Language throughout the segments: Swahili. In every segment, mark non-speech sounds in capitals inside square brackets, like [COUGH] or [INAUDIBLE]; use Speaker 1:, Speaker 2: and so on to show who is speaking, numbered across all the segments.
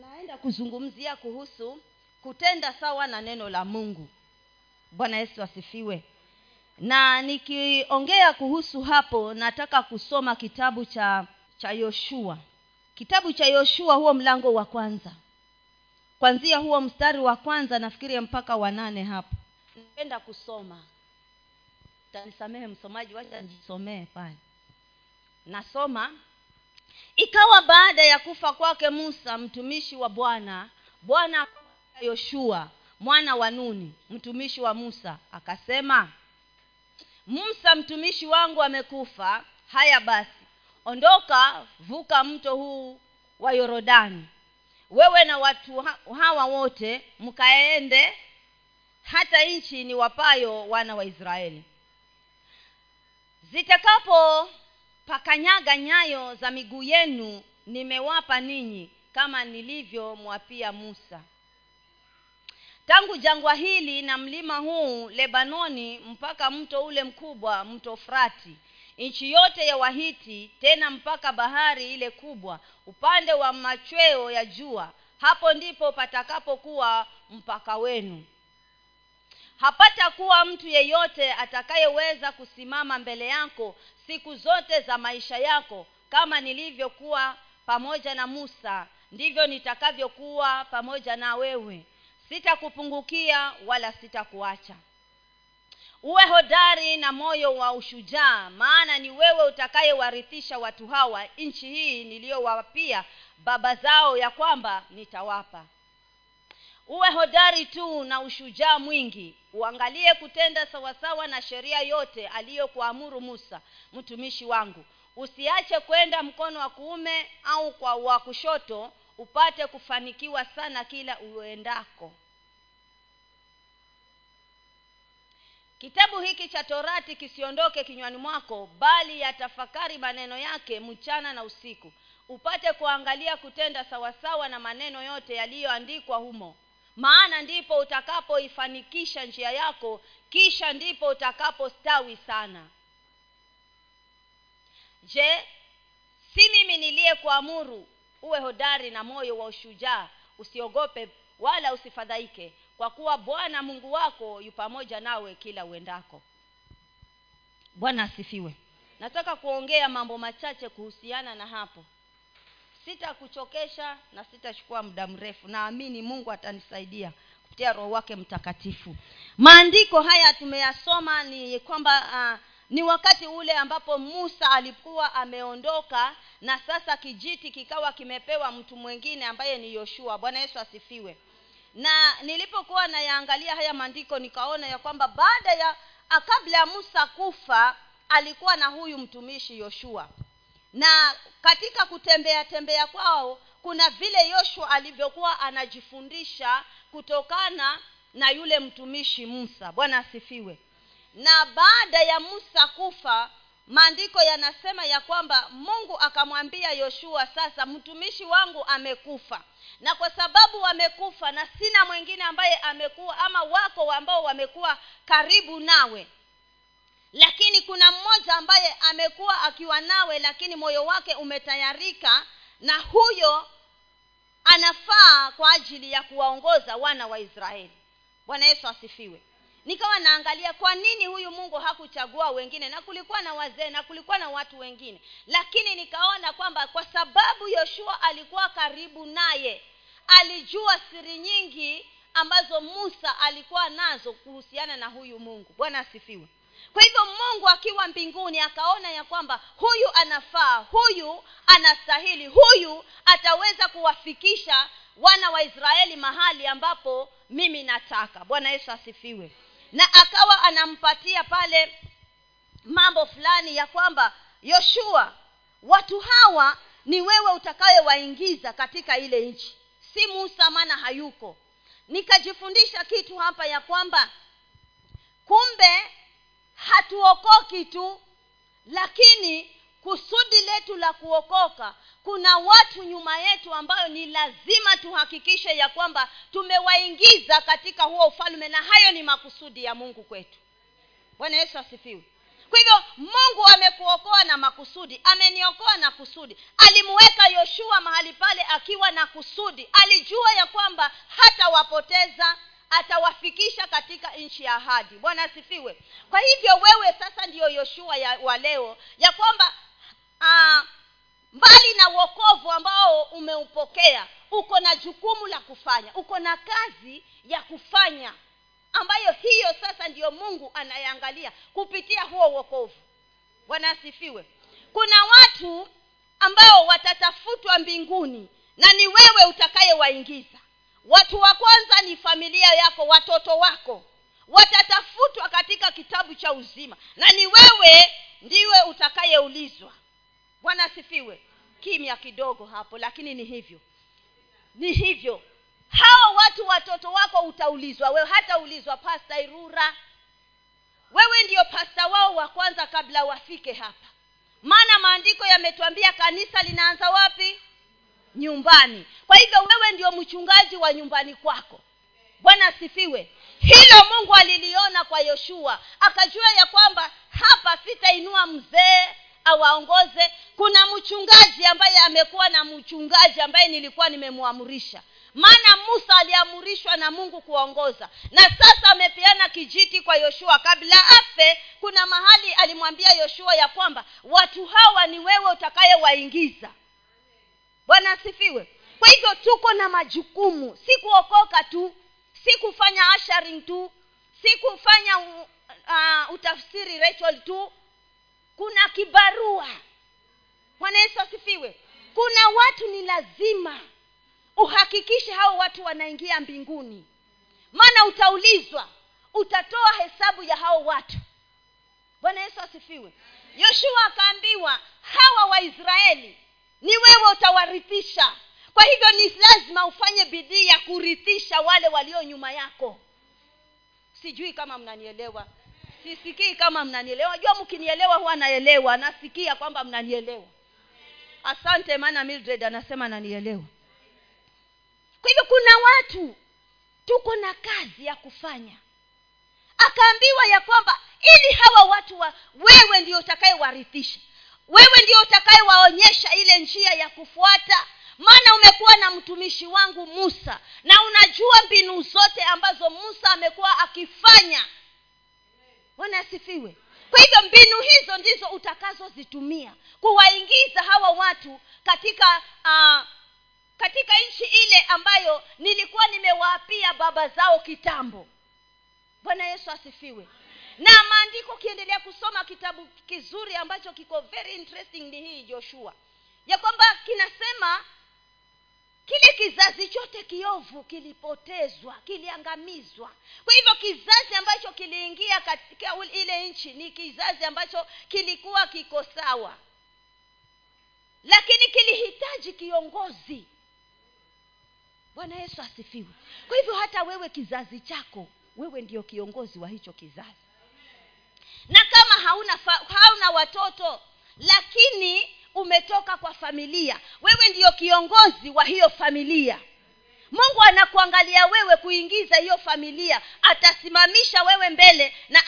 Speaker 1: naenda kuzungumzia kuhusu kutenda sawa na neno la mungu. Bwana yesu asifiwe. Na nikiongea kuhusu hapo nataka kusoma kitabu cha cha yoshua. Kitabu cha yoshua huo mlango wa kwanza. Kwanzia huo mstari wa kwanza nafikiri mpaka wa nane hapo. Napenda kusoma. Tanisamehe msomaji wacha nijisomee pale. Nasoma ikawa baada ya kufa kwake musa mtumishi wa bwana bwana yoshua mwana wa nuni mtumishi wa musa akasema musa mtumishi wangu amekufa. Haya basi ondoka vuka mto huu wa yorodani. Wewe na watu hawa wote mkaende hata nchi ni wapayo wana wa israeli. Zitakapo pakanyaga nyayo za miguu yenu nimewapa ninyi kama nilivyomwapia musa. Tangu jangwa hili na mlima huu lebanoni mpaka mto ule mkubwa mto frati nchi yote ya wahiti tena mpaka bahari ile kubwa upande wa machweo ya jua hapo ndipo patakapokuwa mpaka wenu. Hapatakuwa mtu yeyote atakayeweza kusimama mbele yako siku zote za maisha yako kama nilivyokuwa pamoja na musa ndivyo nitakavyokuwa pamoja na wewe. Sitakupungukia wala sitakuacha. Uwe hodari na moyo wa ushujaa maana ni wewe utakayewarithisha watu hawa. Nchi hii niliyowapia baba zao ya kwamba nitawapa uwe hodari tu na ushujaa mwingi. Uangalie kutenda sawasawa na sheria yote aliyokuamuru musa mtumishi wangu. Usiache kwenda mkono wa kuume au kwa wa kushoto upate kufanikiwa sana kila uendako. Kitabu hiki cha torati kisiondoke kinywani mwako bali yatafakari maneno yake mchana na usiku. Upate kuangalia kutenda sawasawa na maneno yote yaliyoandikwa humo maana ndipo utakapoifanikisha njia yako kisha ndipo utakapostawi sana. Je si mimi niliyekuamuru uwe hodari na moyo wa ushujaa? Usiogope wala usifadhaike kwa kuwa bwana mungu wako yu pamoja nawe kila uendako. Bwana asifiwe. Nataka kuongea mambo machache kuhusiana na hapo sitakuchokesha na sitachukua muda mrefu. Naamini mungu atanisaidia kupitia roho wake mtakatifu. Maandiko haya tumeyasoma ni kwamba uh, ni wakati ule ambapo musa alikuwa ameondoka na sasa kijiti kikawa kimepewa mtu mwingine ambaye ni yoshua. Bwana yesu asifiwe. Na nilipokuwa nayaangalia haya maandiko nikaona ya kwamba baada ya kabla ya musa kufa alikuwa na huyu mtumishi yoshua na katika kutembea tembea kwao kuna vile yoshua alivyokuwa anajifundisha kutokana na yule mtumishi musa. Bwana asifiwe. Na baada ya musa kufa maandiko yanasema ya kwamba mungu akamwambia yoshua sasa mtumishi wangu amekufa. Na kwa sababu wamekufa na sina mwingine ambaye amekuwa ama wako ambao wamekuwa karibu nawe lakini kuna mmoja ambaye amekuwa akiwa nawe lakini moyo wake umetayarika na huyo anafaa kwa ajili ya kuwaongoza wana wa israeli. Bwana yesu asifiwe. Nikawa naangalia kwa nini huyu mungu hakuchagua wengine na kulikuwa na wazee na kulikuwa na watu wengine. Lakini nikaona kwamba kwa sababu yoshua alikuwa karibu naye alijua siri nyingi ambazo musa alikuwa nazo kuhusiana na huyu mungu. Bwana asifiwe kwa hivyo mungu akiwa mbinguni akaona ya kwamba huyu anafaa huyu anastahili huyu ataweza kuwafikisha wana wa israeli mahali ambapo mimi nataka. Bwana yesu asifiwe. Na akawa anampatia pale mambo fulani ya kwamba yoshua watu hawa ni wewe utakayewaingiza katika ile nchi. Si musa maana hayuko. Nikajifundisha kitu hapa ya kwamba kumbe hatuokoki tu lakini kusudi letu la kuokoka kuna watu nyuma yetu ambayo ni lazima tuhakikishe ya kwamba tumewaingiza katika huo ufalme na hayo ni makusudi ya mungu kwetu. Bwana yesu asifiwe. Kwa hivyo mungu amekuokoa na makusudi ameniokoa na kusudi. Alimuweka yoshua mahali pale akiwa na kusudi. Alijua ya kwamba hatawapoteza atawafikisha katika nchi ya ahadi. Bwana asifiwe. Kwa hivyo wewe sasa ndiyo yoshua ya, wa leo ya kwamba uh, mbali na uokovu ambao umeupokea uko na jukumu la kufanya uko na kazi ya kufanya ambayo hiyo sasa ndiyo mungu anayeangalia kupitia huo uokovu bwana asifiwe. Kuna watu ambao watatafutwa mbinguni na ni wewe utakayewaingiza watu wa kwanza ni familia yako watoto wako. Watatafutwa katika kitabu cha uzima. Na ni wewe ndiwe utakayeulizwa. Bwana asifiwe. Kimya kidogo hapo lakini ni hivyo. Ni hivyo. Hao watu watoto wako utaulizwa. Wewe hataulizwa pasta irura. Wewe ndiyo pasta wao wa kwanza kabla wafike hapa. Maana maandiko yametwambia kanisa linaanza wapi nyumbani. Kwa hivyo wewe ndio mchungaji wa nyumbani kwako. Bwana asifiwe. Hilo mungu aliliona kwa yoshua. Akajua ya kwamba hapa sitainua mzee awaongoze. Kuna mchungaji ambaye amekuwa na mchungaji ambaye nilikuwa nimemwamurisha maana musa aliamurishwa na mungu kuongoza na sasa amepeana kijiti kwa yoshua. Kabla afe kuna mahali alimwambia yoshua ya kwamba watu hawa ni wewe utakayewaingiza bwana asifiwe. Kwa hivyo tuko na majukumu. Si kuokoka tu si kufanya asharing tu si kufanya uh, utafsiri rachel tu. Kuna kibarua. Bwana yesu asifiwe. Kuna watu ni lazima. Uhakikishe hao watu wanaingia mbinguni. Maana utaulizwa utatoa hesabu ya hao watu. Bwana yesu asifiwe. Yoshua akaambiwa hawa waisraeli ni wewe utawarithisha. Kwa hivyo ni lazima ufanye bidii ya kurithisha wale walio nyuma yako. Sijui kama mnanielewa. Sisikii kama mnanielewa. Jua mkinielewa huwa naelewa. Nasikia kwamba mnanielewa. Asante maana mildred anasema nanielewa. Kwa hivyo kuna watu tuko na kazi ya kufanya. Akaambiwa ya kwamba ili hawa watu wa wewe ndio utakayewarithisha wewe ndio utakayewaonyesha ile njia ya kufuata. Maana umekuwa na mtumishi wangu musa. Na unajua mbinu zote ambazo musa amekuwa akifanya. Bwana asifiwe. Kwa hivyo mbinu hizo ndizo utakazozitumia kuwaingiza hawa watu katika uh, katika nchi ile ambayo nilikuwa nimewaapia baba zao kitambo. Bwana yesu asifiwe na maandiko ukiendelea kusoma kitabu kizuri ambacho kiko very interesting ni hii joshua. Ya kwamba kinasema kile kizazi chote kiovu kilipotezwa kiliangamizwa. Kwa hivyo kizazi ambacho kiliingia katika ile nchi ni kizazi ambacho kilikuwa kiko sawa. Lakini kilihitaji kiongozi. Bwana yesu asifiwe. Kwa hivyo hata wewe kizazi chako wewe ndio kiongozi wa hicho kizazi na kama hauna fa, hauna watoto lakini umetoka kwa familia wewe ndiyo kiongozi wa hiyo familia. Mungu anakuangalia wewe kuingiza hiyo familia atasimamisha wewe mbele na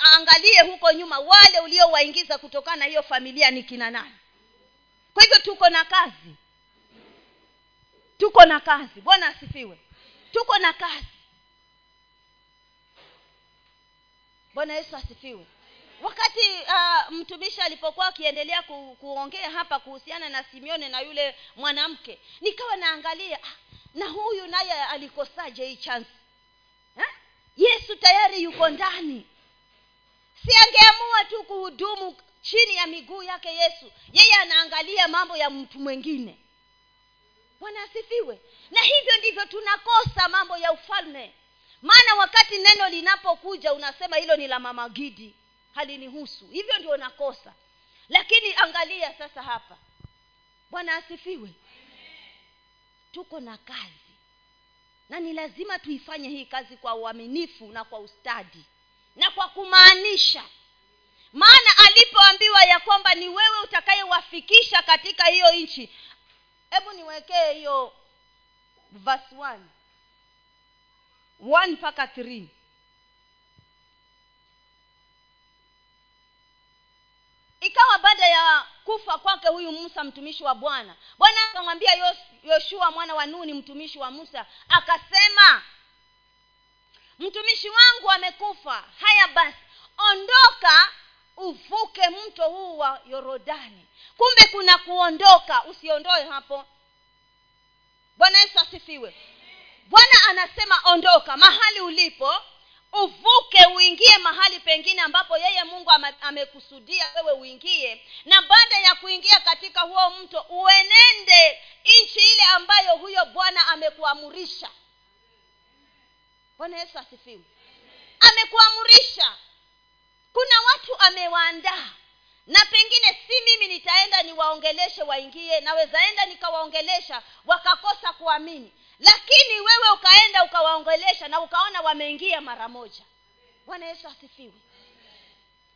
Speaker 1: aangalie huko nyuma wale uliowaingiza kutokana na hiyo familia ni kina nani. Kwa hivyo tuko na kazi. Tuko na kazi. Bwana asifiwe. Tuko na kazi. Bwana yesu asifiwe wakati uh, mtumishi alipokuwa akiendelea ku, kuongea hapa kuhusiana na simeone na yule mwanamke nikawa naangalia ah, na huyu naye alikosaje hii chansi ha? yesu tayari yuko ndani. Siangeamua tu kuhudumu chini ya miguu yake yesu yeye anaangalia mambo ya mtu mwingine. Bwana asifiwe. Na hivyo ndivyo tunakosa mambo ya ufalme. Maana wakati neno linapokuja unasema hilo ni la mama gidi halinihusu. Hivyo ndio nakosa. Lakini angalia sasa hapa. Bwana asifiwe. Tuko na kazi. Na ni lazima tuifanye hii kazi kwa uaminifu na kwa ustadi. Na kwa kumaanisha. Maana alipoambiwa ya kwamba ni wewe utakayewafikisha katika hiyo nchi hebu niwekee hiyo verse one. One mpaka three ikawa baada ya kufa kwake huyu musa mtumishi wa bwana bwana akamwambia yoshua mwana wa nuni mtumishi wa musa akasema mtumishi wangu amekufa. Haya basi ondoka uvuke mto huu wa yorodani. Kumbe kuna kuondoka. Usiondoe hapo. Bwana yesu asifiwe. Bwana anasema ondoka mahali ulipo uvuke uingie mahali pengine ambapo yeye mungu amekusudia wewe uingie. Na baada ya kuingia katika huo mto uenende nchi ile ambayo huyo bwana amekuamurisha. Bwana yesu asifiwe. Amekuamurisha. Kuna watu amewaandaa. Na pengine si mimi nitaenda niwaongeleshe waingie nawezaenda nikawaongelesha wakakosa kuamini lakini wewe ukaenda ukawaongelesha na ukaona wameingia mara moja. Bwana yesu asifiwe.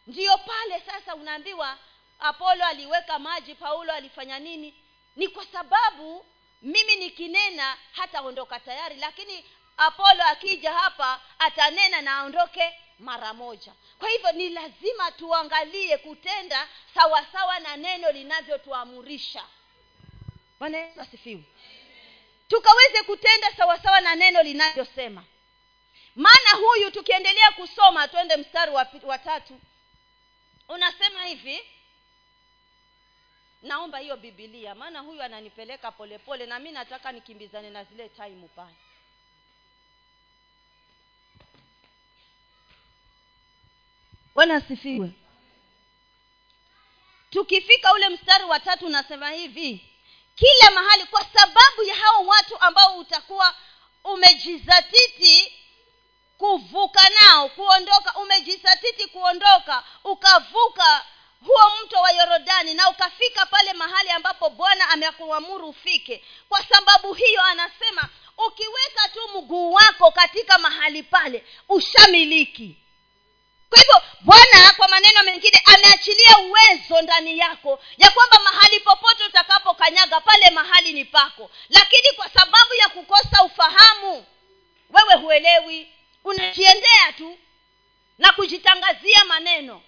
Speaker 1: Ndiyo pale sasa unaambiwa apolo aliweka maji paulo alifanya nini? Ni kwa sababu mimi nikinena hataondoka tayari lakini apolo akija hapa atanena na aondoke mara moja. Kwa hivyo ni lazima tuangalie kutenda sawasawa na neno linavyotuamurisha. Bwana yesu asifiwe tukaweze kutenda sawasawa na neno linavyosema. Maana huyu tukiendelea kusoma twende mstari wa, wa tatu. Unasema hivi naomba hiyo bibilia maana huyu ananipeleka polepole na mi nataka nikimbizane na zile taimu pale. Bwana asifiwe. Tukifika ule mstari wa tatu unasema hivi kila mahali kwa sababu ya hao watu ambao utakuwa umejizatiti kuvuka nao kuondoka. Umejizatiti kuondoka ukavuka huo mto wa yorodani na ukafika pale mahali ambapo bwana amekuamuru ufike. Kwa sababu hiyo anasema ukiweka tu mguu wako katika mahali pale ushamiliki kwa hivyo bwana kwa maneno mengine ameachilia uwezo ndani yako ya kwamba mahali popote utakapokanyaga pale mahali ni pako. Lakini kwa sababu ya kukosa ufahamu wewe huelewi. Unajiendea tu na kujitangazia maneno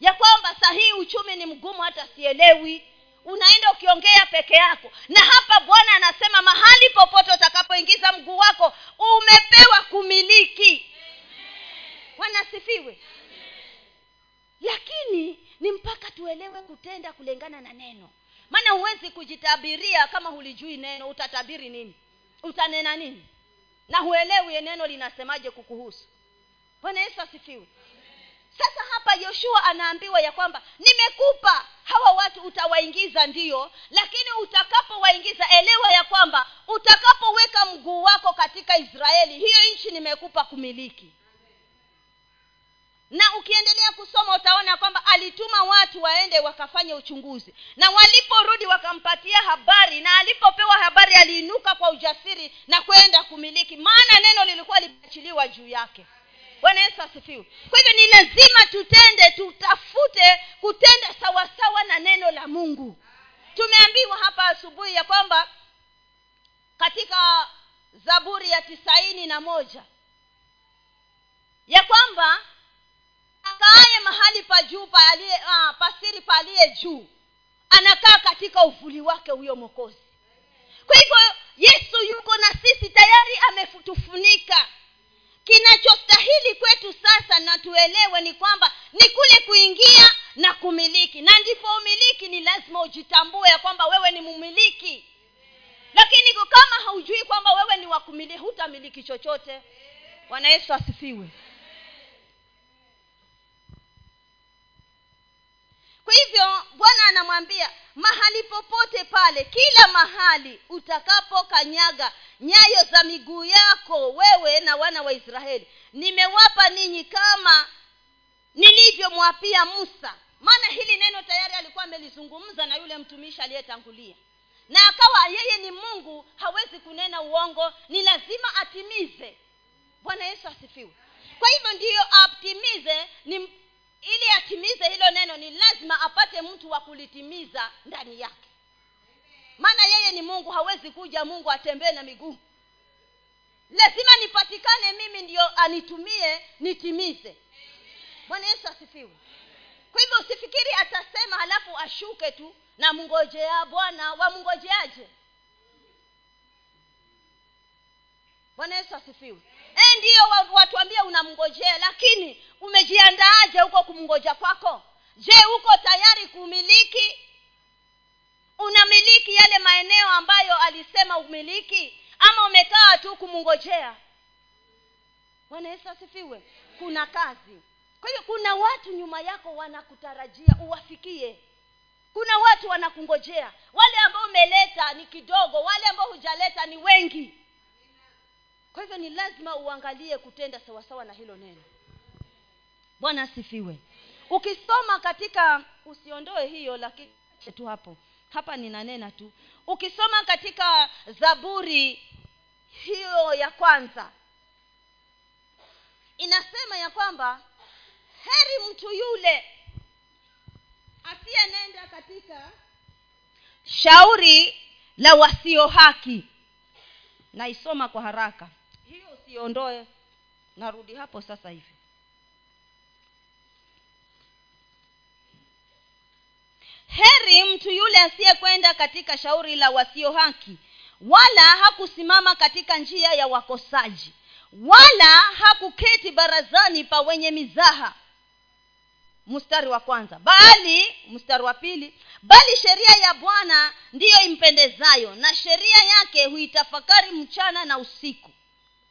Speaker 1: ya kwamba sahii uchumi ni mgumu hata sielewi. Unaenda ukiongea peke yako. Na hapa bwana anasema mahali popote utakapoingiza mguu wako umepewa kumiliki. Wanasifiwe lakini ni mpaka tuelewe kutenda kulingana na neno. Maana huwezi kujitabiria kama hulijui neno utatabiri nini? Utanena nini? Na huelewi neno linasemaje kukuhusu. Bwana yesu asifiwe. Sasa hapa yoshua anaambiwa ya kwamba nimekupa. Hawa watu utawaingiza ndiyo lakini utakapowaingiza elewa ya kwamba utakapoweka mguu wako katika israeli hiyo nchi nimekupa kumiliki na ukiendelea kusoma utaona kwamba alituma watu waende wakafanye uchunguzi. Na waliporudi wakampatia habari na alipopewa habari aliinuka kwa ujasiri na kwenda kumiliki. Maana neno lilikuwa limeachiliwa juu yake. Bwana yesu asifiwe. Kwa hivyo ni lazima tutende tutafute kutenda sawasawa na neno la mungu. Tumeambiwa hapa asubuhi ya kwamba katika zaburi ya tisaini na moja ya kwamba akaaye mahali pa juu pa ah, pasiri paliye juu. Anakaa katika uvuli wake huyo mokozi kwa hivyo yesu yuko na sisi tayari ametufunika. Kinachostahili kwetu sasa na tuelewe ni kwamba ni kule kuingia na kumiliki. Na ndipo umiliki ni lazima ujitambue ya kwamba wewe ni mumiliki. Lakini kama haujui kwamba wewe ni wakumiliki hutamiliki chochote. Bwana yesu asifiwe kwa hivyo bwana anamwambia mahali popote pale kila mahali utakapokanyaga nyayo za miguu yako wewe na wana wa israeli nimewapa ninyi kama nilivyomwapia musa. Maana hili neno tayari alikuwa amelizungumza na yule mtumishi aliyetangulia. Na akawa yeye ni mungu hawezi kunena uongo ni lazima atimize. Bwana yesu asifiwe. Kwa hivyo ndiyo atimize ni ili atimize hilo neno ni lazima apate mtu wa kulitimiza ndani yake. Maana yeye ni mungu hawezi kuja mungu atembee na miguu. Lazima nipatikane mimi ndio anitumie nitimize. Bwana yesu asifiwe. Kwa hivyo usifikiri atasema halafu ashuke tu na mngojea bwana wamngojeaje? Bwana yesu asifiwe e, ndiyo watuambia unamngojea lakini umejiandaaje huko kumngoja kwako? Je uko tayari kumiliki? Unamiliki yale maeneo ambayo alisema umiliki? Ama umekaa tu kumngojea? Bwana yesu asifiwe. Kuna kazi. Kwa hiyo kuna watu nyuma yako wanakutarajia uwafikie. Kuna watu wanakungojea. Wale ambao umeleta ni kidogo wale ambao hujaleta ni wengi kwa hivyo ni lazima uangalie kutenda sawasawa na hilo neno. Bwana asifiwe. Ukisoma katika usiondoe hiyo lakini tu hapo. Hapa ninanena tu. Ukisoma katika zaburi hiyo ya kwanza inasema ya kwamba heri mtu yule asiyenenda katika shauri la wasio haki. Naisoma kwa haraka usiondoe narudi hapo sasa hivi. Heri mtu yule asiyekwenda katika shauri la wasio haki wala hakusimama katika njia ya wakosaji wala hakuketi barazani pa wenye mizaha. Mstari wa kwanza. Bali mstari wa pili bali sheria ya bwana ndiyo impendezayo na sheria yake huitafakari mchana na usiku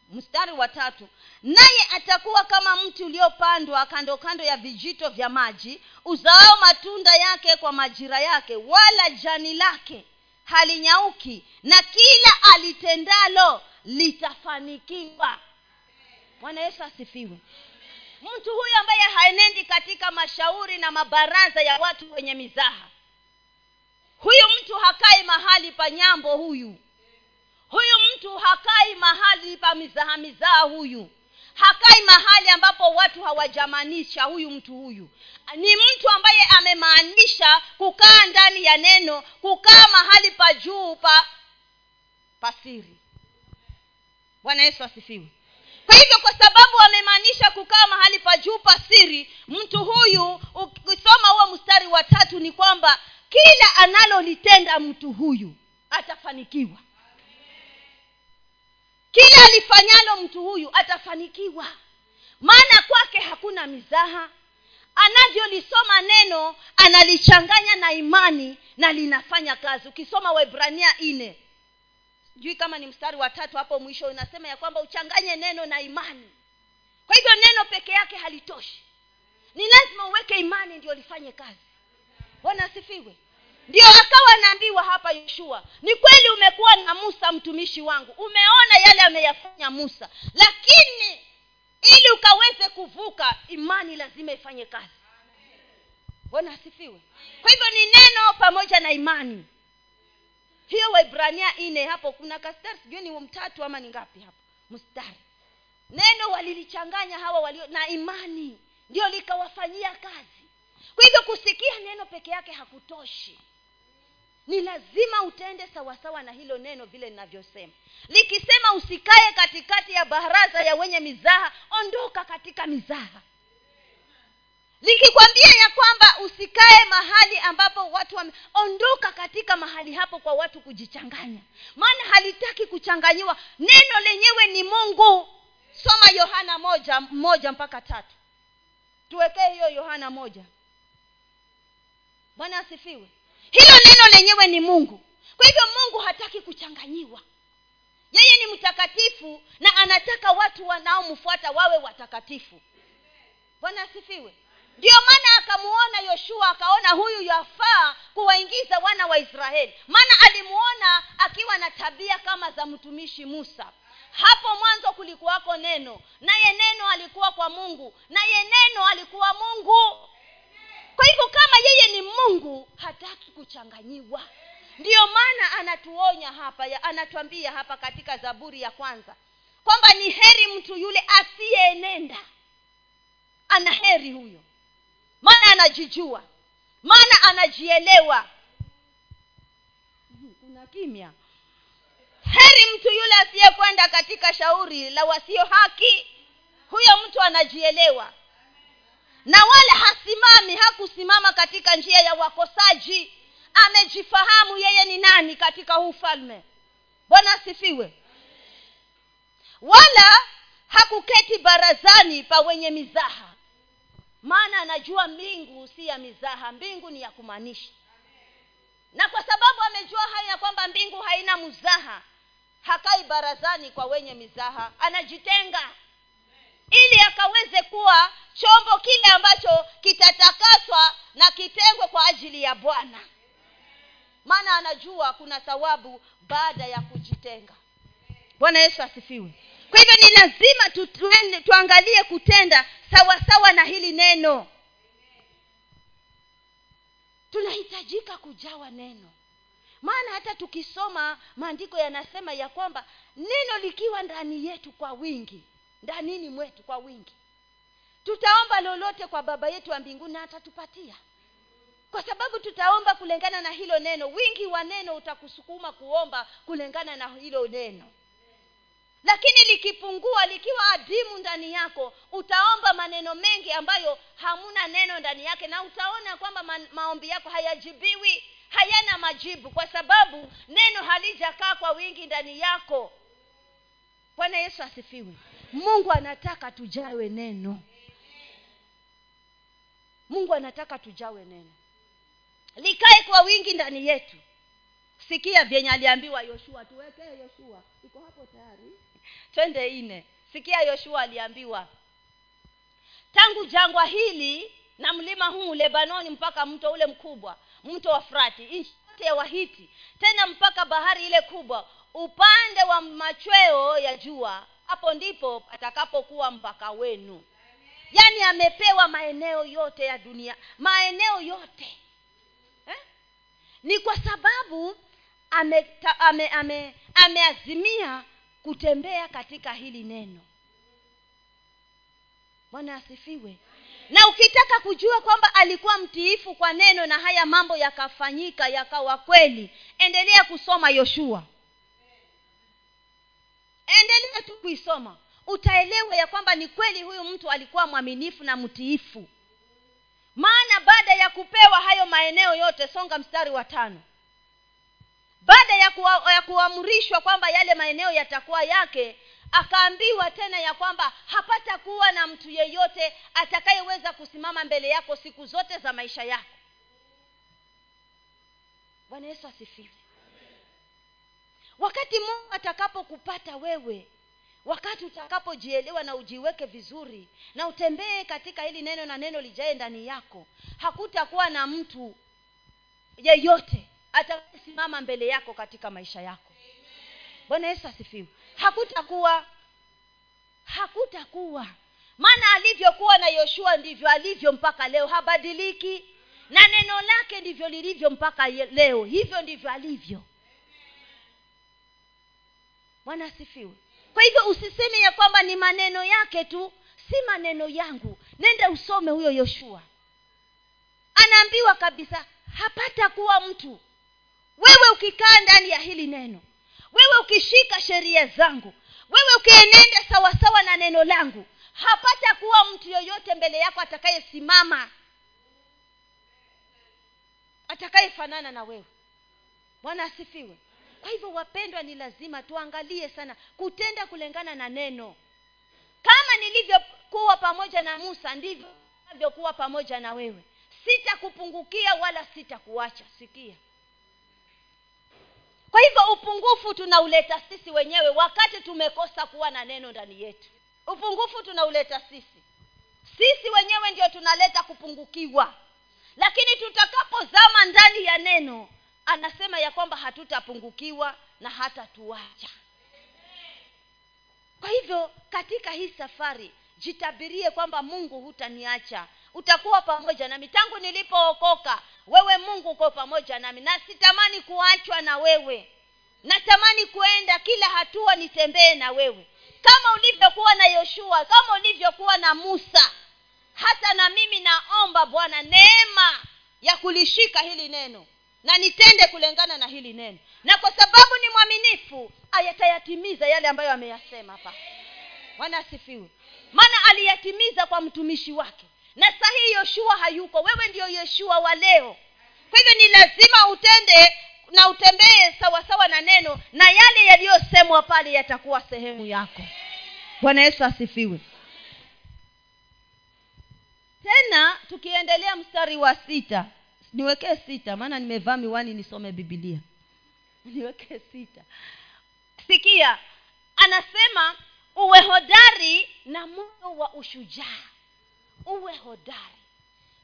Speaker 1: mstari wa tatu. Naye atakuwa kama mti uliopandwa kando kando ya vijito vya maji uzaao matunda yake kwa majira yake wala jani lake halinyauki na kila alitendalo litafanikiwa. Bwana yesu asifiwe. Mtu huyu ambaye haenendi katika mashauri na mabaraza ya watu wenye mizaha huyu mtu hakai mahali pa nyambo huyu huyu mtu hakai mahali pa mizaha mizaha huyu. Hakai mahali ambapo watu hawajamanisha huyu mtu huyu. Ni mtu ambaye amemaanisha kukaa ndani ya neno kukaa mahali pa juu pa pasiri bwana yesu asifiwe. Kwa hivyo kwa sababu amemaanisha kukaa mahali pa juu pa mtu huyu ukisoma huo mstari wa tatu ni kwamba kila analolitenda mtu huyu atafanikiwa kila alifanyalo mtu huyu atafanikiwa. Maana kwake hakuna mizaha. Anavyolisoma neno analichanganya na imani na linafanya kazi. Ukisoma waibrania ine sijui kama ni mstari wa tatu hapo mwisho unasema ya kwamba uchanganye neno na imani. Kwa hivyo neno peke yake halitoshi. Ni lazima uweke imani ndio lifanye kazi. Bwana asifiwe ndio akawa anaambiwa hapa yoshua ni kweli umekuwa na musa mtumishi wangu. Umeona yale ameyafanya musa. Lakini ili ukaweze kuvuka imani lazima ifanye kazi. Bwana asifiwe. Kwa hivyo ni neno pamoja na imani. Hiyo waibrania ine hapo kuna kastari sijui ni mtatu ama ni ngapi hapo. Mstari. Neno walilichanganya hawa walio na imani ndio likawafanyia kazi. Kwa hivyo kusikia neno peke yake hakutoshi ni lazima utende sawasawa na hilo neno vile linavyosema likisema usikae katikati ya baraza ya wenye mizaha ondoka katika mizaha. Likikwambia ya kwamba usikae mahali ambapo watu wame ondoka katika mahali hapo kwa watu kujichanganya. Maana halitaki kuchanganyiwa. Neno lenyewe ni mungu. Soma yohana moja moja mpaka tatu. Tuwekee hiyo yohana moja. Bwana asifiwe hilo neno lenyewe ni mungu. Kwa hivyo mungu hataki kuchanganyiwa. Yeye ni mtakatifu na anataka watu wanaomfuata wawe watakatifu. Bwana asifiwe. Ndio maana akamuona yoshua akaona huyu yafaa kuwaingiza wana wa israeli. Maana alimuona akiwa na tabia kama za mtumishi musa. Hapo mwanzo kulikuwako neno. Naye neno alikuwa kwa mungu. Naye neno alikuwa mungu kwa hivyo kama yeye ni mungu hataki kuchanganyiwa. Ndiyo maana anatuonya hapa ya, anatuambia hapa katika zaburi ya kwanza kwamba ni heri mtu yule asiyeenenda ana heri huyo. Maana anajijua. Maana anajielewa. Kuna kimya. Heri mtu yule asiyekwenda katika shauri la wasio haki. Huyo mtu anajielewa na wala hasimami hakusimama katika njia ya wakosaji. Amejifahamu yeye ni nani katika huu ufalme bwana asifiwe. Wala hakuketi barazani pa wenye mizaha. Maana anajua mbingu si ya mizaha mbingu ni ya kumaanisha. Na kwa sababu amejua haya ya kwamba mbingu haina mzaha hakai barazani kwa wenye mizaha anajitenga ili akaweze kuwa chombo kile ambacho kitatakaswa na kitengwe kwa ajili ya bwana. Maana anajua kuna thawabu baada ya kujitenga. Bwana yesu asifiwe. Kwa hivyo ni lazima tu, tuende, tuangalie kutenda sawasawa sawa na hili neno. Tunahitajika kujawa neno. Maana hata tukisoma maandiko yanasema ya kwamba neno likiwa ndani yetu kwa wingi ndanini mwetu kwa wingi. Tutaomba lolote kwa baba yetu wa mbinguni atatupatia. Kwa sababu tutaomba kulingana na hilo neno wingi wa neno utakusukuma kuomba kulingana na hilo neno. Lakini likipungua likiwa adimu ndani yako utaomba maneno mengi ambayo hamuna neno ndani yake na utaona kwamba ma- maombi yako hayajibiwi hayana majibu kwa sababu neno halijakaa kwa wingi ndani yako. Bwana yesu asifiwe mungu anataka tujawe neno. Mungu anataka tujawe neno. Likae kwa wingi ndani yetu. Sikia vyenye aliambiwa yoshua tuwekee yoshua. Iko hapo tayari? Twende ine sikia yoshua aliambiwa tangu jangwa hili na mlima huu lebanoni mpaka mto ule mkubwa mto wa frati nchi ya wahiti tena mpaka bahari ile kubwa upande wa machweo ya jua hapo ndipo atakapokuwa mpaka wenu. Yaani amepewa maeneo yote ya dunia. Maeneo yote. Eh? ni kwa sababu ameazimia ame, ame, kutembea katika hili neno. Bwana asifiwe. Na ukitaka kujua kwamba alikuwa mtiifu kwa neno na haya mambo yakafanyika yakawa kweli endelea kusoma yoshua endelea tu kuisoma. Utaelewa ya kwamba ni kweli huyu mtu alikuwa mwaminifu na mtiifu. Maana baada ya kupewa hayo maeneo yote songa mstari wa tano. Baada ya, kuwa, ya kuamrishwa kwamba yale maeneo yatakuwa yake akaambiwa tena ya kwamba hapata kuwa na mtu yeyote atakayeweza kusimama mbele yako siku zote za maisha yako. Bwana yesu asifiwe wakati mungu atakapokupata wewe wakati utakapojielewa na ujiweke vizuri na utembee katika hili neno na neno lijae ndani yako hakutakuwa na mtu yeyote atakayesimama mbele yako katika maisha yako. Bwana yesu asifiwe. Hakutakuwa hakutakuwa. Maana alivyokuwa na yoshua ndivyo alivyo mpaka leo habadiliki. Na neno lake ndivyo lilivyo mpaka leo. Hivyo ndivyo alivyo bwana asifiwe. Kwa hivyo usiseme ya kwamba ni maneno yake tu si maneno yangu. Nenda usome huyo yoshua. Anaambiwa kabisa hapata kuwa mtu. Wewe ukikaa ndani ya hili neno wewe ukishika sheria zangu wewe ukienenda sawasawa na neno langu hapata kuwa mtu yoyote mbele yako atakayesimama atakayefanana na wewe. Bwana asifiwe kwa hivyo wapendwa ni lazima tuangalie sana kutenda kulingana na neno. Kama nilivyokuwa pamoja na musa ndivyo navyokuwa pamoja na wewe. Sitakupungukia wala sitakuacha. Sikia. Kwa hivyo upungufu tunauleta sisi wenyewe wakati tumekosa kuwa na neno ndani yetu. Upungufu tunauleta sisi. Sisi wenyewe ndio tunaleta kupungukiwa. Lakini tutakapozama ndani ya neno anasema ya kwamba hatutapungukiwa na hata tuacha kwa hivyo katika hii safari jitabirie kwamba mungu hutaniacha. Utakuwa pamoja nami. Tangu nilipookoka wewe mungu uko pamoja nami. Na sitamani kuachwa na wewe. Natamani kuenda kila hatua nitembee na wewe. Kama ulivyokuwa na yoshua kama ulivyokuwa na musa hata na mimi naomba bwana neema ya kulishika hili neno na nitende kulingana na hili neno. Na kwa sababu ni mwaminifu ayatayatimiza yale ambayo ameyasema hapa. Bwana asifiwe. Maana aliyatimiza kwa mtumishi wake. Na sahii yoshua hayuko. Wewe ndio yoshua wa leo. Kwa hivyo ni lazima utende na utembee sawasawa na neno na yale yaliyosemwa pale yatakuwa sehemu yako. Bwana yesu asifiwe. Tena tukiendelea mstari wa sita niwekee sita maana nimevaa miwani nisome bibilia [LAUGHS] niwekee sita. Sikia anasema uwe hodari na moyo wa ushujaa. Uwe hodari.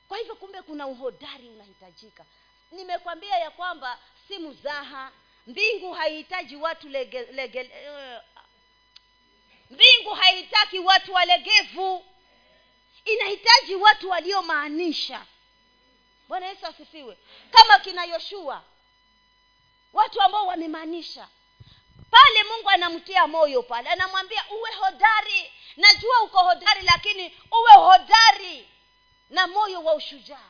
Speaker 1: Kwa hivyo kumbe kuna uhodari unahitajika. Nimekwambia ya kwamba si mzaha. Mbingu haihitaji watu lege, lege, uh, mbingu haihitaki watu walegevu. Inahitaji watu waliomaanisha bwana yesu asifiwe. Kama kina yoshua watu ambao wamemaanisha pale mungu anamtia moyo pale anamwambia uwe hodari. Najua uko hodari lakini uwe hodari na moyo wa ushujaa.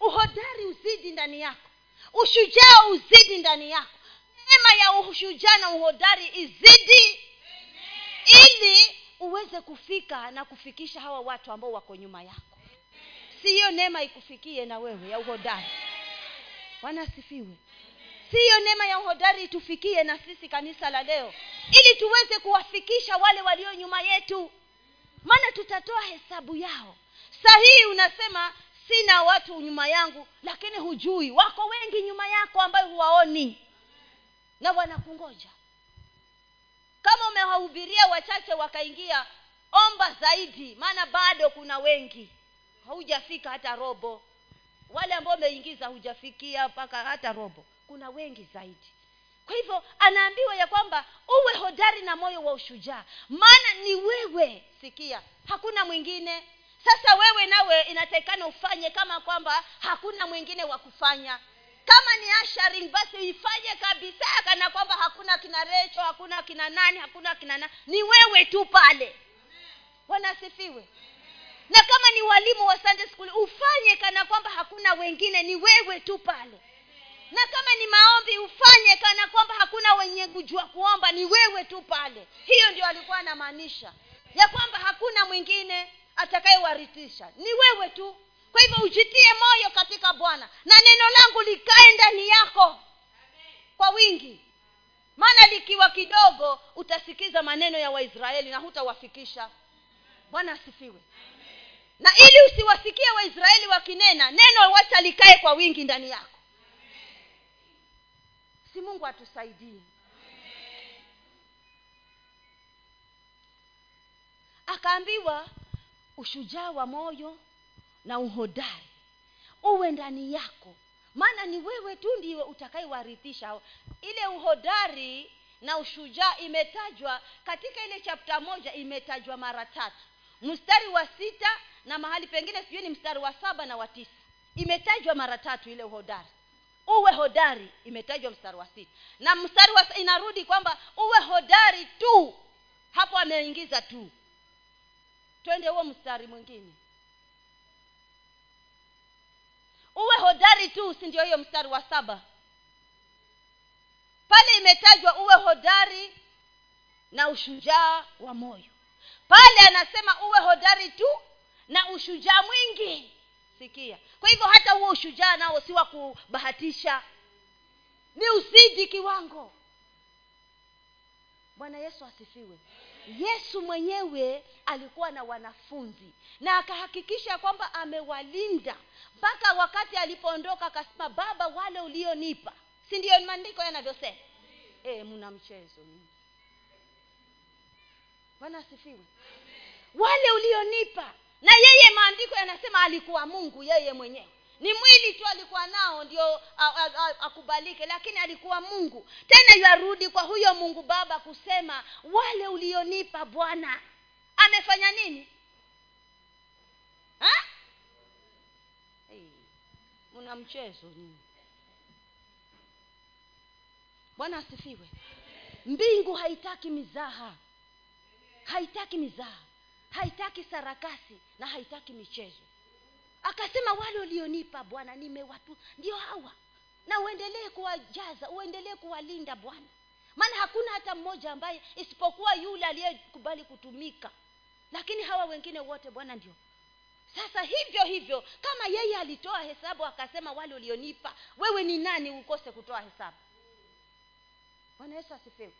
Speaker 1: Uhodari uzidi ndani yako. Ushujaa uzidi ndani yako. Neema ya ushujaa na uhodari izidi ili uweze kufika na kufikisha hawa watu ambao wako nyuma yako si hiyo neema ikufikie na wewe ya uhodari. Bwana asifiwe. Si hiyo neema ya uhodari itufikie na sisi kanisa la leo ili tuweze kuwafikisha wale walio nyuma yetu. Maana tutatoa hesabu yao. Sahihi unasema sina watu nyuma yangu lakini hujui. Wako wengi nyuma yako ambayo huwaoni. Na wanakungoja. Kama umewahubiria wachache wakaingia omba zaidi maana bado kuna wengi haujafika hata robo. Wale ambao umeingiza hujafikia mpaka hata robo. Kuna wengi zaidi. Kwa hivyo anaambiwa ya kwamba uwe hodari na moyo wa ushujaa. Maana ni wewe. Sikia hakuna mwingine. Sasa wewe nawe inatakikana ufanye kama kwamba hakuna mwingine wa kufanya. Kama ni asharing basi ifanye kabisa kana kwamba hakuna kina recho hakuna kina nani hakuna kina nani ni wewe tu pale. Wanasifiwe na kama ni walimu wa sunday school ufanye kana kwamba hakuna wengine ni wewe tu pale. Na kama ni maombi ufanye kana kwamba hakuna wenye kujua kuomba ni wewe tu pale. Hiyo ndio alikuwa anamaanisha. Ya kwamba hakuna mwingine atakayewaritisha ni wewe tu. Kwa hivyo ujitie moyo katika bwana na neno langu likae ndani yako kwa wingi. Maana likiwa kidogo utasikiza maneno ya waisraeli na hutawafikisha. Bwana asifiwe na ili usiwasikie waisraeli wakinena neno wacha likae kwa wingi ndani yako. Si mungu atusaidie. Akaambiwa ushujaa wa moyo na uhodari uwe ndani yako. Maana ni wewe tu ndiwe utakayewarithisha. Ile uhodari na ushujaa imetajwa katika ile chapta moja imetajwa mara tatu. Mstari wa sita na mahali pengine sijui ni mstari wa saba na wa tisa. Imetajwa mara tatu ile uhodari. Uwe hodari imetajwa mstari wa sita. Na mstari wa inarudi kwamba uwe hodari tu. Hapo ameingiza tu. Twende huo mstari mwingine. Uwe hodari tu si ndio hiyo mstari wa saba? Pale imetajwa uwe hodari na ushujaa wa moyo. Pale anasema uwe hodari tu na ushujaa mwingi. Sikia. Kwa hivyo hata huo ushujaa nao si wa kubahatisha. Ni usidi kiwango. Bwana yesu asifiwe. Yesu mwenyewe alikuwa na wanafunzi na akahakikisha kwamba amewalinda mpaka wakati alipoondoka akasema baba wale ulionipa. Si ndio maandiko yanavyosema? E, mna mchezo. Bwana asifiwe. Wale ulionipa na yeye maandiko yanasema alikuwa mungu yeye mwenyewe. Ni mwili tu alikuwa nao ndio akubalike lakini alikuwa mungu. Tena yarudi kwa huyo mungu baba kusema wale ulionipa bwana amefanya nini? Hey, mna mchezo bwana asifiwe. Mbingu haitaki mizaha. Haitaki mizaha haitaki sarakasi na haitaki michezo. Akasema wale ulionipa bwana nimewatu ndio hawa. Na uendelee kuwajaza uendelee kuwalinda bwana. Maana hakuna hata mmoja ambaye isipokuwa yule aliyekubali kutumika. Lakini hawa wengine wote bwana ndio. Sasa hivyo hivyo kama yeye alitoa hesabu akasema wale ulionipa wewe ni nani ukose kutoa hesabu? Bwana yesu asifiwe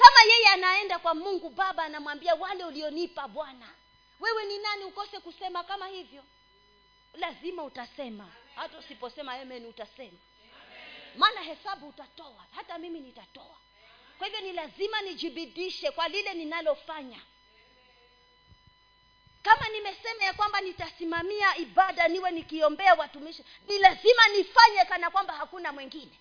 Speaker 1: kama yeye anaenda kwa mungu baba anamwambia wale ulionipa bwana. Wewe ni nani? Ukose kusema kama hivyo? Lazima utasema. Hata usiposema amen utasema. Maana hesabu utatoa. Hata mimi nitatoa. Kwa hivyo ni lazima nijibidishe kwa lile ninalofanya. Kama nimesema ya kwamba nitasimamia ibada niwe nikiombea watumishi ni lazima nifanye kana kwamba hakuna mwingine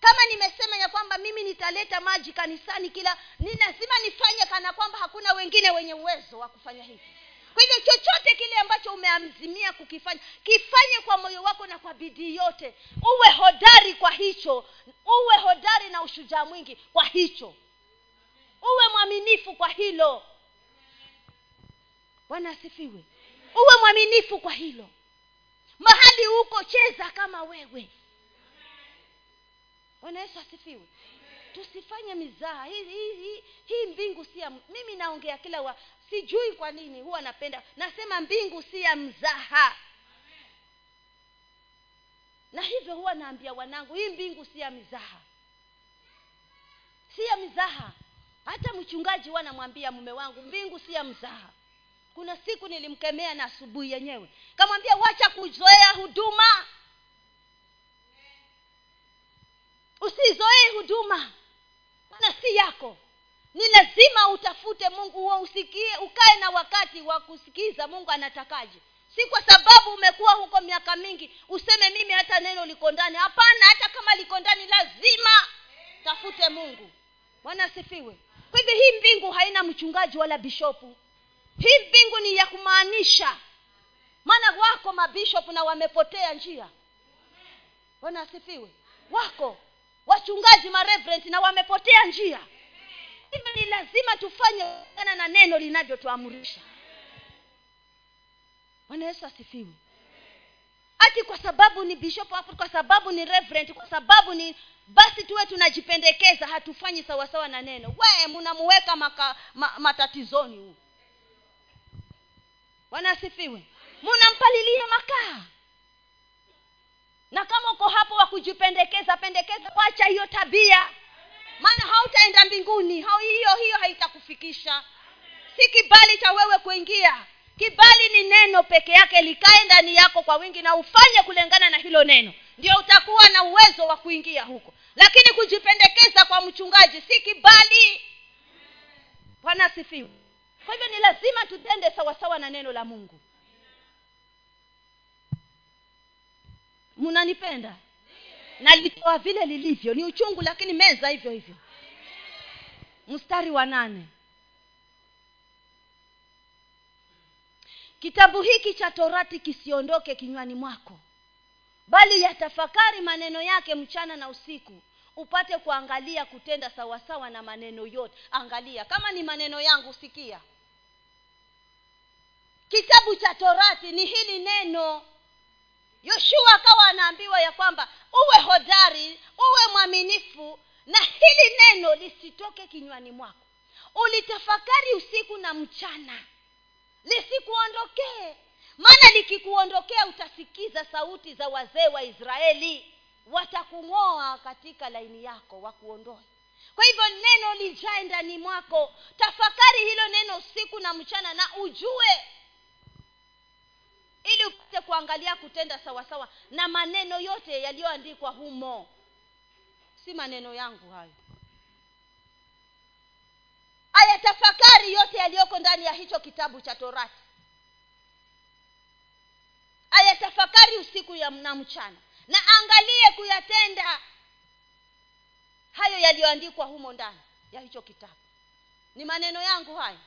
Speaker 1: kama nimesema ya kwamba mimi nitaleta maji kanisani kila ni lazima nifanye kana kwamba hakuna wengine wenye uwezo wa kufanya hivi. Kwa hivyo chochote kile ambacho umeamzimia kukifanya kifanye kwa moyo wako na kwa bidii yote. Uwe hodari kwa hicho uwe hodari na ushujaa mwingi kwa hicho. Uwe mwaminifu kwa hilo. Bwana asifiwe. Uwe mwaminifu kwa hilo. Mahali huko cheza kama wewe bwana yesu asifiwe. Tusifanye mizaha hii, hii, hii, hii mbingu si ya mimi naongea kila wa sijui kwa nini huwa napenda nasema mbingu si ya mzaha. Na hivyo huwa naambia wanangu hii mbingu si ya mizaha. Si ya mizaha. Hata mchungaji huwa namwambia mume wangu mbingu si ya mzaha. Kuna siku nilimkemea na asubuhi yenyewe. Kamwambia wacha kuzoea huduma usizoee huduma. Maana si yako. Ni lazima utafute mungu huo usikie ukae na wakati wa kusikiza mungu anatakaje. Si kwa sababu umekuwa huko miaka mingi useme mimi hata neno liko ndani. Hapana hata kama liko ndani lazima tafute mungu. Bwana asifiwe. Kwa hivyo hii mbingu haina mchungaji wala bishopu. Hii mbingu ni ya kumaanisha. Maana wako mabishopu na wamepotea njia. Bwana asifiwe. Wako wachungaji mareverend na wamepotea njia. Hivyo ni lazima tufanye kulingana na neno linavyotuamurisha bwana yesu asifiwe. Ati kwa sababu ni bishop kwa sababu ni reverend kwa sababu ni basi tuwe tunajipendekeza hatufanyi sawasawa na neno. We munamuweka ma, matatizoni huu bwana asifiwe. Munampalilia makaa na kama uko hapo wa kujipendekeza pendekeza wacha hiyo tabia. Maana hautaenda mbinguni hiyo hiyo haitakufikisha. Si kibali cha wewe kuingia. Kibali ni neno peke yake likae ndani yako kwa wingi na ufanye kulingana na hilo neno. Ndio utakuwa na uwezo wa kuingia huko. Lakini kujipendekeza kwa mchungaji si kibali. Bwana asifiwe. Kwa hivyo ni lazima tutende sawasawa na neno la mungu mnanipenda nalitoa vile lilivyo. Ni uchungu lakini meza hivyo hivyo. Mstari wa nane. Kitabu hiki cha torati kisiondoke kinywani mwako bali yatafakari maneno yake mchana na usiku upate kuangalia kutenda sawasawa na maneno yote. Angalia kama ni maneno yangu sikia. Kitabu cha torati ni hili neno yoshua akawa anaambiwa ya kwamba uwe hodari uwe mwaminifu na hili neno lisitoke kinywani mwako. Ulitafakari usiku na mchana. Lisikuondokee. Maana likikuondokea utasikiza sauti za wazee wa israeli. Watakung'oa katika laini yako wakuondoe. Kwa hivyo neno lijae ndani mwako. Tafakari hilo neno usiku na mchana na ujue ili upate kuangalia kutenda sawasawa na maneno yote yaliyoandikwa humo. Si maneno yangu hayo. Ayatafakari yote yaliyoko ndani ya hicho kitabu cha torati. Ayatafakari usiku ya na mchana. Na angalie kuyatenda hayo yaliyoandikwa humo ndani ya hicho kitabu. Ni maneno yangu hayo.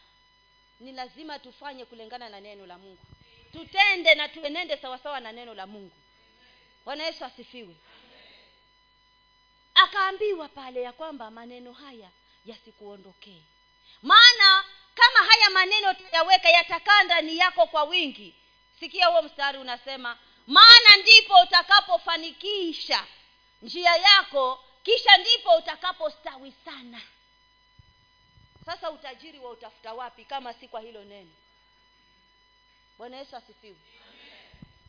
Speaker 1: Ni lazima tufanye kulingana na neno la mungu tutende na tuenende sawasawa na neno la mungu. Bwana yesu asifiwe. Akaambiwa pale ya kwamba maneno haya yasikuondokee. Maana kama haya maneno tayaweka yatakaa ndani yako kwa wingi. Sikia huo mstari unasema maana ndipo utakapofanikisha njia yako kisha ndipo utakapostawi sana. Sasa utajiri wa utafuta wapi kama si kwa hilo neno bwana yesu asifiwe.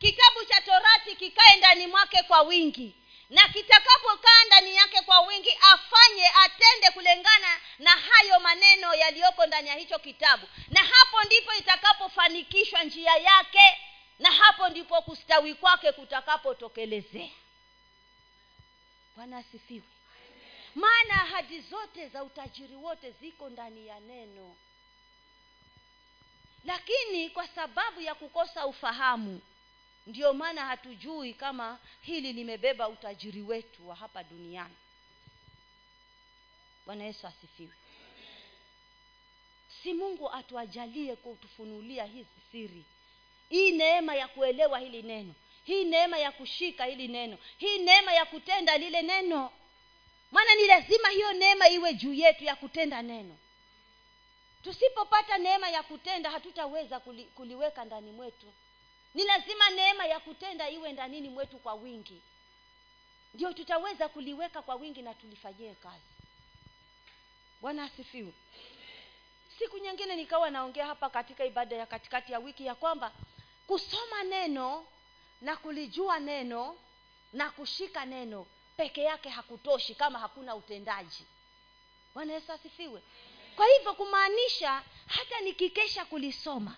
Speaker 1: Kitabu cha torati kikae ndani mwake kwa wingi. Na kitakapokaa ndani yake kwa wingi afanye atende kulingana na hayo maneno yaliyoko ndani ya hicho kitabu. Na hapo ndipo itakapofanikishwa njia yake na hapo ndipo kustawi kwake kutakapotokelezea. Bwana asifiwe. Maana ahadi zote za utajiri wote ziko ndani ya neno lakini kwa sababu ya kukosa ufahamu ndio maana hatujui kama hili limebeba utajiri wetu wa hapa duniani. Bwana yesu asifiwe. Si mungu atuajalie kutufunulia hizi siri. Hii neema ya kuelewa hili neno. Hii neema ya kushika hili neno. Hii neema ya kutenda lile neno. Maana ni lazima hiyo neema iwe juu yetu ya kutenda neno tusipopata neema ya kutenda hatutaweza kuli, kuliweka ndani mwetu. Ni lazima neema ya kutenda iwe ndanini mwetu kwa wingi. Ndio tutaweza kuliweka kwa wingi na tulifanyie kazi. Bwana asifiwe. Siku nyingine nikawa naongea hapa katika ibada ya katikati ya wiki ya kwamba kusoma neno na kulijua neno na kushika neno peke yake hakutoshi kama hakuna utendaji. Bwana yesu asifiwe kwa hivyo kumaanisha hata nikikesha kulisoma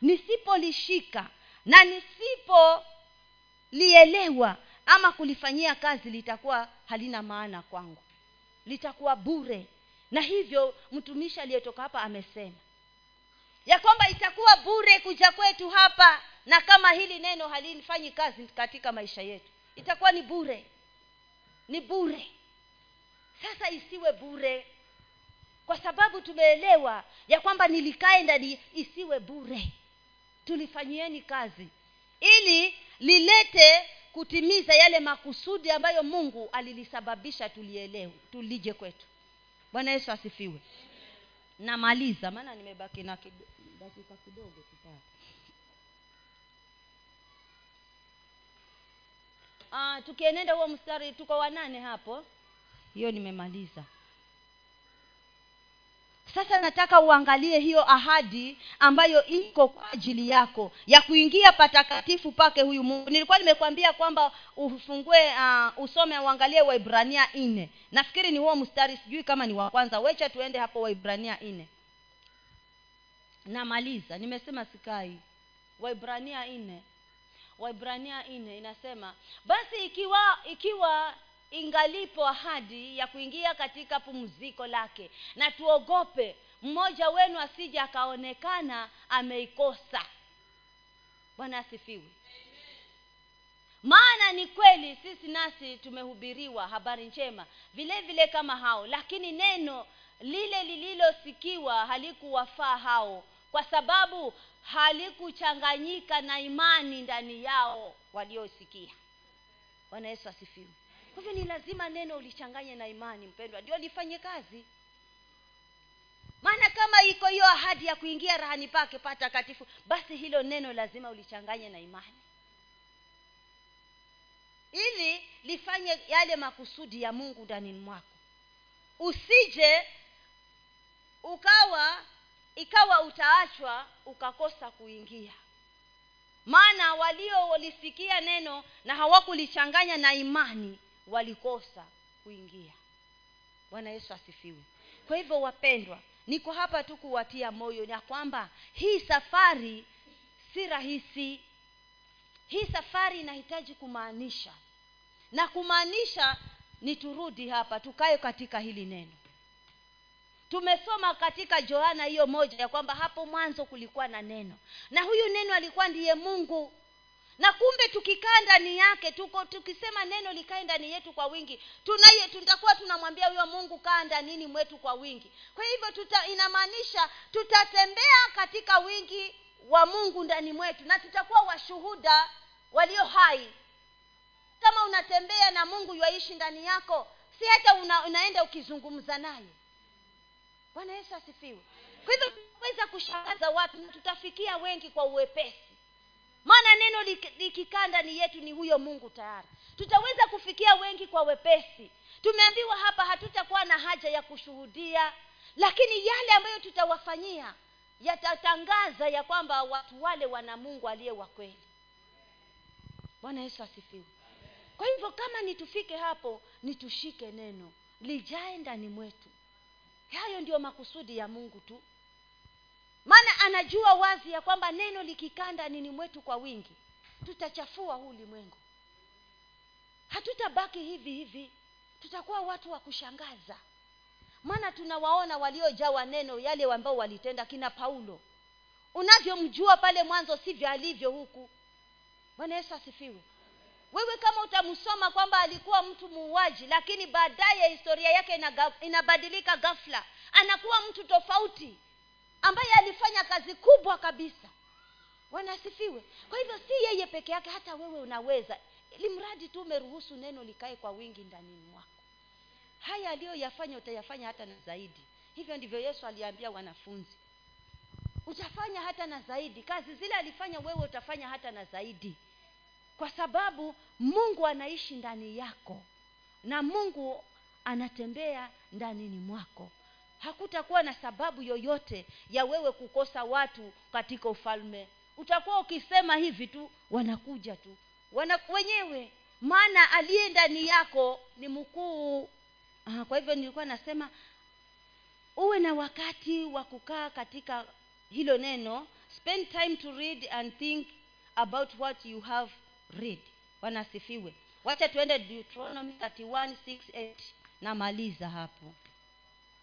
Speaker 1: nisipolishika na nisipolielewa ama kulifanyia kazi litakuwa halina maana kwangu. Litakuwa bure. Na hivyo mtumishi aliyetoka hapa amesema ya kwamba itakuwa bure kuja kwetu hapa na kama hili neno halifanyi kazi katika maisha yetu. Itakuwa ni bure. Ni bure. Sasa isiwe bure kwa sababu tumeelewa ya kwamba nilikae ndani isiwe bure. Tulifanyieni kazi. Ili lilete kutimiza yale makusudi ambayo mungu alilisababisha tulielewe tulije kwetu. Bwana yesu asifiwe. Namaliza maana nimebaki na dakika kidogo ah, tukienenda huo mstari tuko wanane hapo. Hiyo nimemaliza sasa nataka uangalie hiyo ahadi ambayo iko kwa ajili yako ya kuingia patakatifu pake huyu mungu. Nilikuwa nimekwambia kwamba ufungue uh, usome uangalie waibrania nne. Nafikiri ni huo mstari sijui kama ni wa kwanza. Wecha tuende hapo waibrania nne. Namaliza. Nimesema sikai. Waibrania nne. Waibrania nne inasema basi ikiwa ikiwa ingalipo ahadi ya kuingia katika pumziko lake. Na tuogope mmoja wenu asije akaonekana ameikosa. Bwana asifiwe. Maana ni kweli sisi nasi tumehubiriwa habari njema vile vile kama hao lakini neno lile lililosikiwa halikuwafaa hao kwa sababu halikuchanganyika na imani ndani yao waliosikia. Bwana yesu asifiwe kwa hivyo ni lazima neno ulichanganye na imani mpendwa. Ndio lifanye kazi. Maana kama iko hiyo ahadi ya kuingia rahani pake patakatifu basi hilo neno lazima ulichanganye na imani. Ili lifanye yale makusudi ya mungu ndani mwako. Usije ukawa ikawa utaachwa ukakosa kuingia. Maana waliolisikia neno na hawakulichanganya na imani walikosa kuingia. Bwana yesu asifiwe. Kwa hivyo wapendwa niko hapa tu kuwatia moyo ya kwamba hii safari si rahisi. Hii safari inahitaji kumaanisha. Na kumaanisha ni turudi hapa tukae katika hili neno. Tumesoma katika johana hiyo moja ya kwamba hapo mwanzo kulikuwa na neno. Na huyu neno alikuwa ndiye mungu na kumbe tukikaa ndani yake tuko tukisema neno likae ndani yetu kwa wingi tunaye tutakuwa tunamwambia huyo mungu kaa ndanini mwetu kwa wingi. Kwa hivyo tuta inamaanisha tutatembea katika wingi wa mungu ndani mwetu na tutakuwa washuhuda walio hai. Kama unatembea na mungu yuaishi ndani yako si hata una, unaenda ukizungumza naye. Bwana yesu asifiwe. Kwa hivyo tutaweza kushangaza watu na tutafikia wengi kwa uwepesi maana neno likikaa ndani yetu ni huyo mungu tayari. Tutaweza kufikia wengi kwa wepesi. Tumeambiwa hapa hatutakuwa na haja ya kushuhudia lakini yale ambayo tutawafanyia yatatangaza ya kwamba watu wale wana mungu aliye wa kweli. Bwana yesu asifiwe. Kwa hivyo kama nitufike hapo nitushike neno lijae ndani mwetu. Hayo ndio makusudi ya mungu tu maana anajua wazi ya kwamba neno likikaa ndanini mwetu kwa wingi tutachafua huu ulimwengu. Hatutabaki hivi hivi tutakuwa watu wa kushangaza. Maana tunawaona waliojawa neno yale ambao walitenda kina paulo. Unavyomjua pale mwanzo sivyo alivyo huku. Bwana yesu asifiwe. Wewe kama utamsoma kwamba alikuwa mtu muuaji lakini baadaye historia yake inabadilika ghafla. Anakuwa mtu tofauti ambaye alifanya kazi kubwa kabisa. Wanasifiwe kwa hivyo si yeye peke yake hata wewe unaweza. Ili mradi tu umeruhusu neno likae kwa wingi ndani mwako. Haya aliyoyafanya utayafanya hata na zaidi. Hivyo ndivyo yesu aliambia wanafunzi. Utafanya hata na zaidi. Kazi zile alifanya wewe utafanya hata na zaidi. Kwa sababu mungu anaishi ndani yako na mungu anatembea ndanini mwako hakutakuwa na sababu yoyote ya wewe kukosa watu katika ufalme. Utakuwa ukisema hivi tu wanakuja tu. Wana wenyewe maana aliye ndani yako ni mkuu. Aha, kwa hivyo nilikuwa nasema uwe na wakati wa kukaa katika hilo neno spend time to read and think about what you have read. Wanasifiwe wacha tuende deuteronomy 31 68 namaliza hapo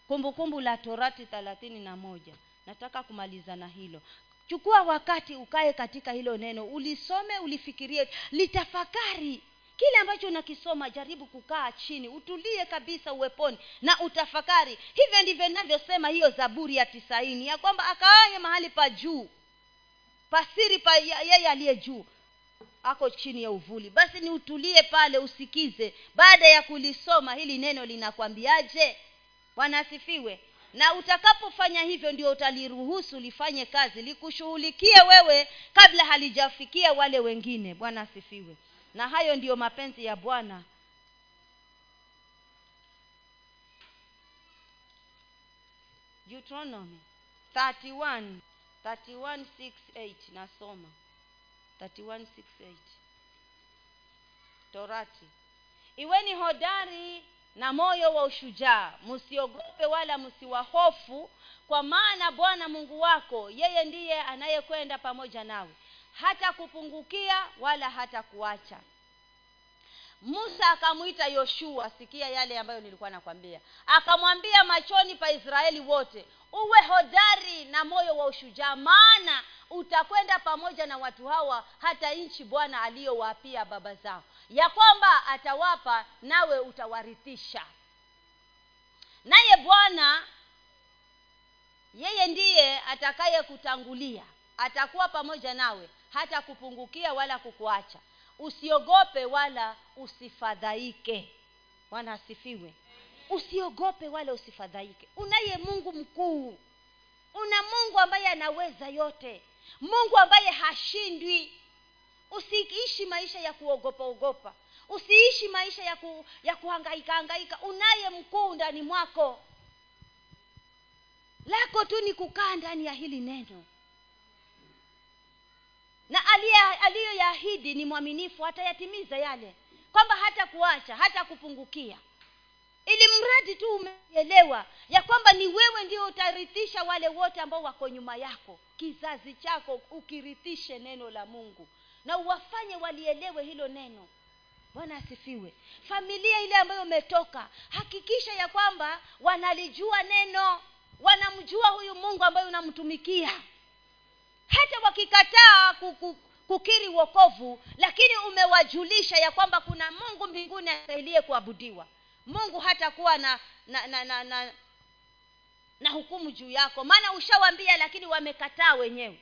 Speaker 1: kumbukumbu la torati thelathini na moja. Nataka kumaliza na hilo. Chukua wakati ukae katika hilo neno ulisome ulifikirie litafakari. Kile ambacho unakisoma jaribu kukaa chini utulie kabisa uweponi na utafakari. Hivyo ndivyo inavyosema hiyo zaburi ya tisaini ya kwamba akaaye mahali pa juu pasiri pa yeye aliye juu ako chini ya uvuli. Basi ni utulie pale usikize. Baada ya kulisoma hili neno linakwambiaje bwana asifiwe. Na utakapofanya hivyo ndio utaliruhusu lifanye kazi likushughulikie wewe kabla halijafikia wale wengine. Bwana asifiwe. Na hayo ndiyo mapenzi ya bwana. Deuteronomy 31 31 6 nasoma. 31 6 torati. Iweni hodari na moyo wa ushujaa. Msiogope wala msiwahofu kwa maana bwana mungu wako yeye ndiye anayekwenda pamoja nawe. Hata kupungukia wala hata kuacha musa akamwita yoshua. Sikia yale ambayo nilikuwa nakwambia. Akamwambia machoni pa israeli wote uwe hodari na moyo wa ushujaa maana utakwenda pamoja na watu hawa hata nchi bwana aliyowapia baba zao. Ya kwamba atawapa nawe utawarithisha. Naye bwana yeye ndiye atakayekutangulia atakuwa pamoja nawe hata kupungukia wala kukuacha. Usiogope wala usifadhaike. Bwana asifiwe usiogope wala usifadhaike. Unaye mungu mkuu. Una mungu ambaye anaweza yote. Mungu ambaye hashindwi. Usiishi maisha ya kuogopa ogopa. Usiishi maisha ya, ku, ya kuhangaika hangaika. Unaye mkuu ndani mwako. Lako tu ni kukaa ndani ya hili neno. Na aliyoyaahidi ni mwaminifu atayatimiza yale. Kwamba hata kuacha hata kupungukia ili mradi tu umeelewa ya kwamba ni wewe ndio utarithisha wale wote ambao wako nyuma yako. Kizazi chako ukirithishe neno la mungu. Na uwafanye walielewe hilo neno. Bwana asifiwe. Familia ile ambayo umetoka hakikisha ya kwamba wanalijua neno. Wanamjua huyu mungu ambaye unamtumikia. Hata wakikataa kuku, kukiri uokovu lakini umewajulisha ya kwamba kuna mungu mbinguni astahiliye kuabudiwa mungu hatakuwa na na na, na, na na hukumu juu yako. Maana ushawambia lakini wamekataa wenyewe.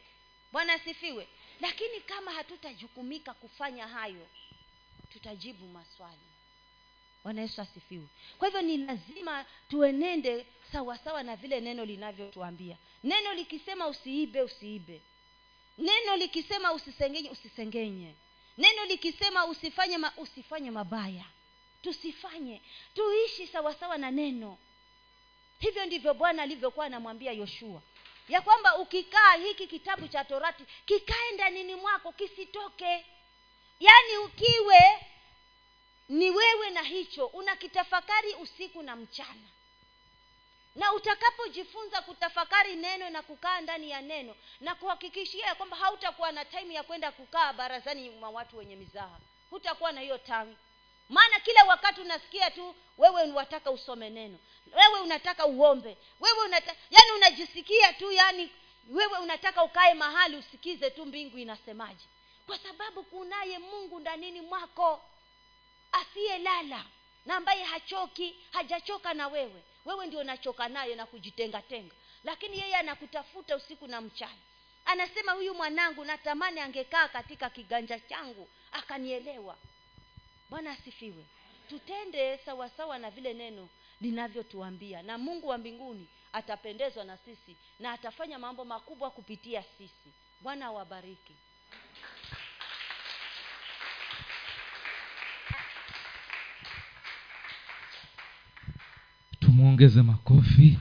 Speaker 1: Bwana asifiwe. Lakini kama hatutajukumika kufanya hayo tutajibu maswali. Bwana yesu asifiwe. Kwa hivyo ni lazima tuenende sawasawa na vile neno linavyotuambia. Neno likisema usiibe usiibe. Neno likisema usisengenye usisengenye. Neno likisema usifanye ma, usifanye mabaya tusifanye tuishi sawasawa na neno. Hivyo ndivyo bwana alivyokuwa anamwambia yoshua ya kwamba ukikaa hiki kitabu cha torati kikae ndanini mwako kisitoke. Yaani ukiwe ni wewe na hicho unakitafakari usiku na mchana. Na utakapojifunza kutafakari neno na kukaa ndani ya neno na kuhakikishia ya kwamba hautakuwa na taimu ya kwenda kukaa barazani mwa watu wenye mizaha hutakuwa na hiyo tamu maana kila wakati unasikia tu wewe wataka usome neno. Wewe unataka uombe. Wewe unata, yani unajisikia tu yani wewe unataka ukae mahali usikize tu mbingu inasemaje. Kwa sababu kunaye mungu ndanini mwako asiyelala na ambaye hachoki hajachoka na wewe. Wewe ndio unachoka naye na kujitengatenga. Lakini yeye anakutafuta usiku na mchana. Anasema huyu mwanangu natamani angekaa katika kiganja changu akanielewa bwana asifiwe. Tutende sawasawa na vile neno linavyotuambia na mungu wa mbinguni atapendezwa na sisi na atafanya mambo makubwa kupitia sisi. Bwana awabariki.
Speaker 2: Tumwongeze makofi